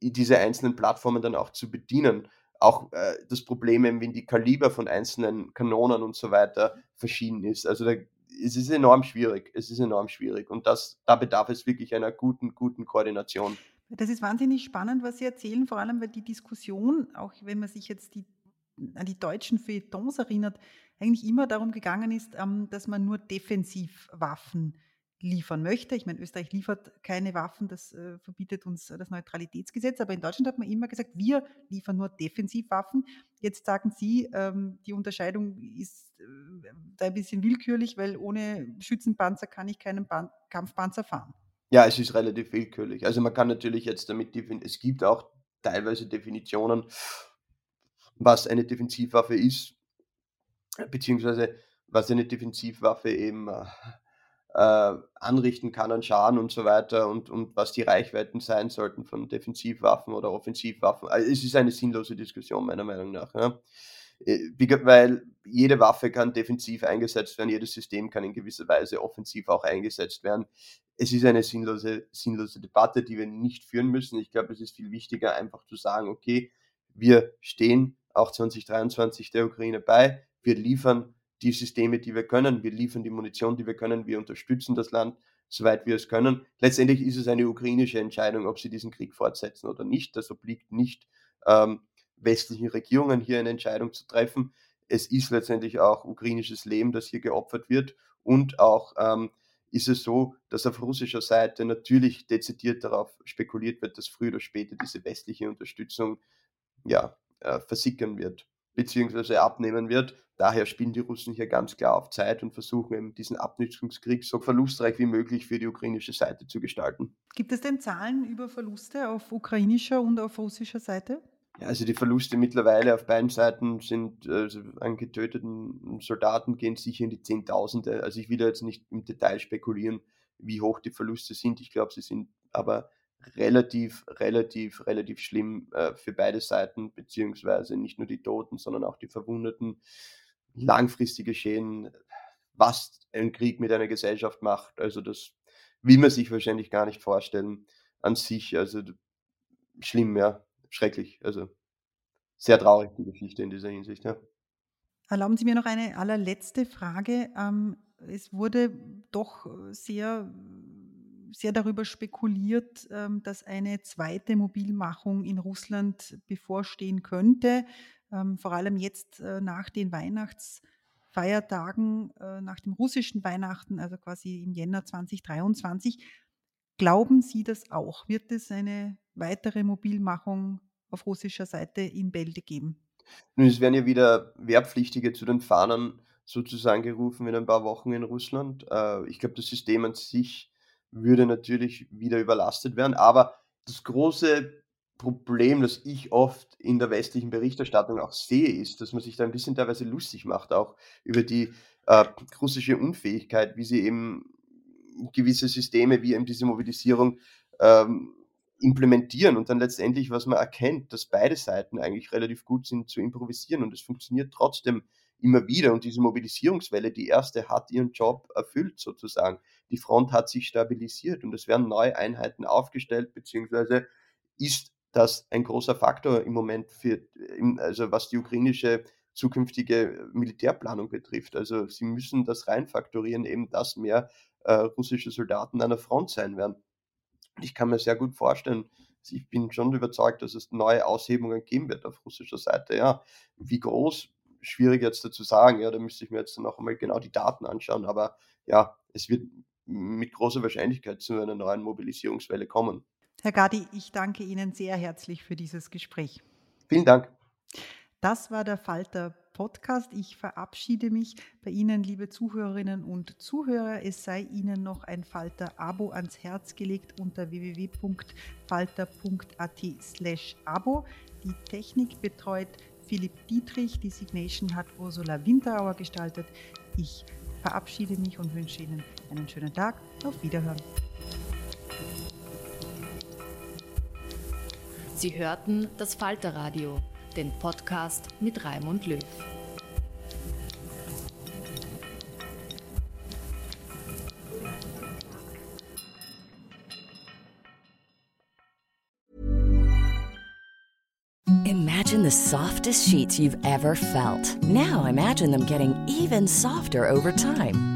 S3: diese einzelnen Plattformen dann auch zu bedienen. Auch äh, das Problem, wenn die Kaliber von einzelnen Kanonen und so weiter verschieden ist. Also da, es ist enorm schwierig. Es ist enorm schwierig. Und das, da bedarf es wirklich einer guten, guten Koordination.
S2: Das ist wahnsinnig spannend, was Sie erzählen, vor allem weil die Diskussion, auch wenn man sich jetzt die, an die deutschen Feuilletons erinnert, eigentlich immer darum gegangen ist, ähm, dass man nur Defensivwaffen liefern möchte. Ich meine, Österreich liefert keine Waffen, das äh, verbietet uns das Neutralitätsgesetz, aber in Deutschland hat man immer gesagt, wir liefern nur Defensivwaffen. Jetzt sagen Sie, ähm, die Unterscheidung ist äh, da ein bisschen willkürlich, weil ohne Schützenpanzer kann ich keinen Pan Kampfpanzer fahren.
S3: Ja, es ist relativ willkürlich. Also man kann natürlich jetzt damit definieren, es gibt auch teilweise Definitionen, was eine Defensivwaffe ist, beziehungsweise was eine Defensivwaffe eben äh, anrichten kann an Schaden und so weiter und, und was die Reichweiten sein sollten von Defensivwaffen oder Offensivwaffen. Also es ist eine sinnlose Diskussion meiner Meinung nach. Ja. Äh, weil jede Waffe kann defensiv eingesetzt werden, jedes System kann in gewisser Weise offensiv auch eingesetzt werden. Es ist eine sinnlose, sinnlose Debatte, die wir nicht führen müssen. Ich glaube, es ist viel wichtiger, einfach zu sagen, okay, wir stehen auch 2023 der Ukraine bei, wir liefern die Systeme, die wir können, wir liefern die Munition, die wir können, wir unterstützen das Land, soweit wir es können. Letztendlich ist es eine ukrainische Entscheidung, ob sie diesen Krieg fortsetzen oder nicht. Das obliegt nicht ähm, westlichen Regierungen hier eine Entscheidung zu treffen. Es ist letztendlich auch ukrainisches Leben, das hier geopfert wird. Und auch ähm, ist es so, dass auf russischer Seite natürlich dezidiert darauf spekuliert wird, dass früher oder später diese westliche Unterstützung ja, äh, versickern wird, beziehungsweise abnehmen wird. Daher spielen die Russen hier ganz klar auf Zeit und versuchen eben diesen Abnutzungskrieg so verlustreich wie möglich für die ukrainische Seite zu gestalten.
S2: Gibt es denn Zahlen über Verluste auf ukrainischer und auf russischer Seite?
S3: Ja, also die Verluste mittlerweile auf beiden Seiten sind, also an getöteten Soldaten gehen sicher in die Zehntausende. Also ich will jetzt nicht im Detail spekulieren, wie hoch die Verluste sind. Ich glaube, sie sind aber relativ, relativ, relativ schlimm äh, für beide Seiten, beziehungsweise nicht nur die Toten, sondern auch die Verwundeten. Langfristige Schäden, was ein Krieg mit einer Gesellschaft macht, also das will man sich wahrscheinlich gar nicht vorstellen an sich. Also schlimm, ja schrecklich. Also sehr traurig, die Geschichte in dieser Hinsicht. Ja.
S2: Erlauben Sie mir noch eine allerletzte Frage. Ähm, es wurde doch sehr, sehr darüber spekuliert, ähm, dass eine zweite Mobilmachung in Russland bevorstehen könnte, ähm, vor allem jetzt äh, nach den Weihnachtsfeiertagen, äh, nach dem russischen Weihnachten, also quasi im Jänner 2023. Glauben Sie das auch? Wird es eine weitere Mobilmachung auf russischer Seite in Bälde geben?
S3: Nun, es werden ja wieder Wehrpflichtige zu den Fahnen sozusagen gerufen in ein paar Wochen in Russland. Äh, ich glaube, das System an sich würde natürlich wieder überlastet werden, aber das große Problem, das ich oft in der westlichen Berichterstattung auch sehe, ist, dass man sich da ein bisschen teilweise lustig macht, auch über die äh, russische Unfähigkeit, wie sie eben gewisse Systeme wie eben diese Mobilisierung ähm, implementieren und dann letztendlich, was man erkennt, dass beide Seiten eigentlich relativ gut sind zu improvisieren und es funktioniert trotzdem immer wieder und diese Mobilisierungswelle, die erste hat ihren Job erfüllt sozusagen. Die Front hat sich stabilisiert und es werden neue Einheiten aufgestellt, beziehungsweise ist das ein großer Faktor im Moment für, also was die ukrainische zukünftige Militärplanung betrifft. Also sie müssen das reinfaktorieren, eben dass mehr äh, russische Soldaten an der Front sein werden. Ich kann mir sehr gut vorstellen, ich bin schon überzeugt, dass es neue Aushebungen geben wird auf russischer Seite. Ja, wie groß, schwierig jetzt dazu sagen. Ja, da müsste ich mir jetzt noch einmal genau die Daten anschauen. Aber ja, es wird mit großer Wahrscheinlichkeit zu einer neuen Mobilisierungswelle kommen.
S2: Herr Gadi, ich danke Ihnen sehr herzlich für dieses Gespräch.
S3: Vielen Dank.
S2: Das war der Falter Podcast. Ich verabschiede mich bei Ihnen, liebe Zuhörerinnen und Zuhörer. Es sei Ihnen noch ein Falter-Abo ans Herz gelegt unter www.falter.at/abo. Die Technik betreut Philipp Dietrich, die Signation hat Ursula Winterauer gestaltet. Ich verabschiede mich und wünsche Ihnen einen schönen Tag. Auf Wiederhören.
S1: Sie hörten das Falterradio, den Podcast mit Raimund Löw.
S7: Imagine the softest sheets you've ever felt. Now imagine them getting even softer over time.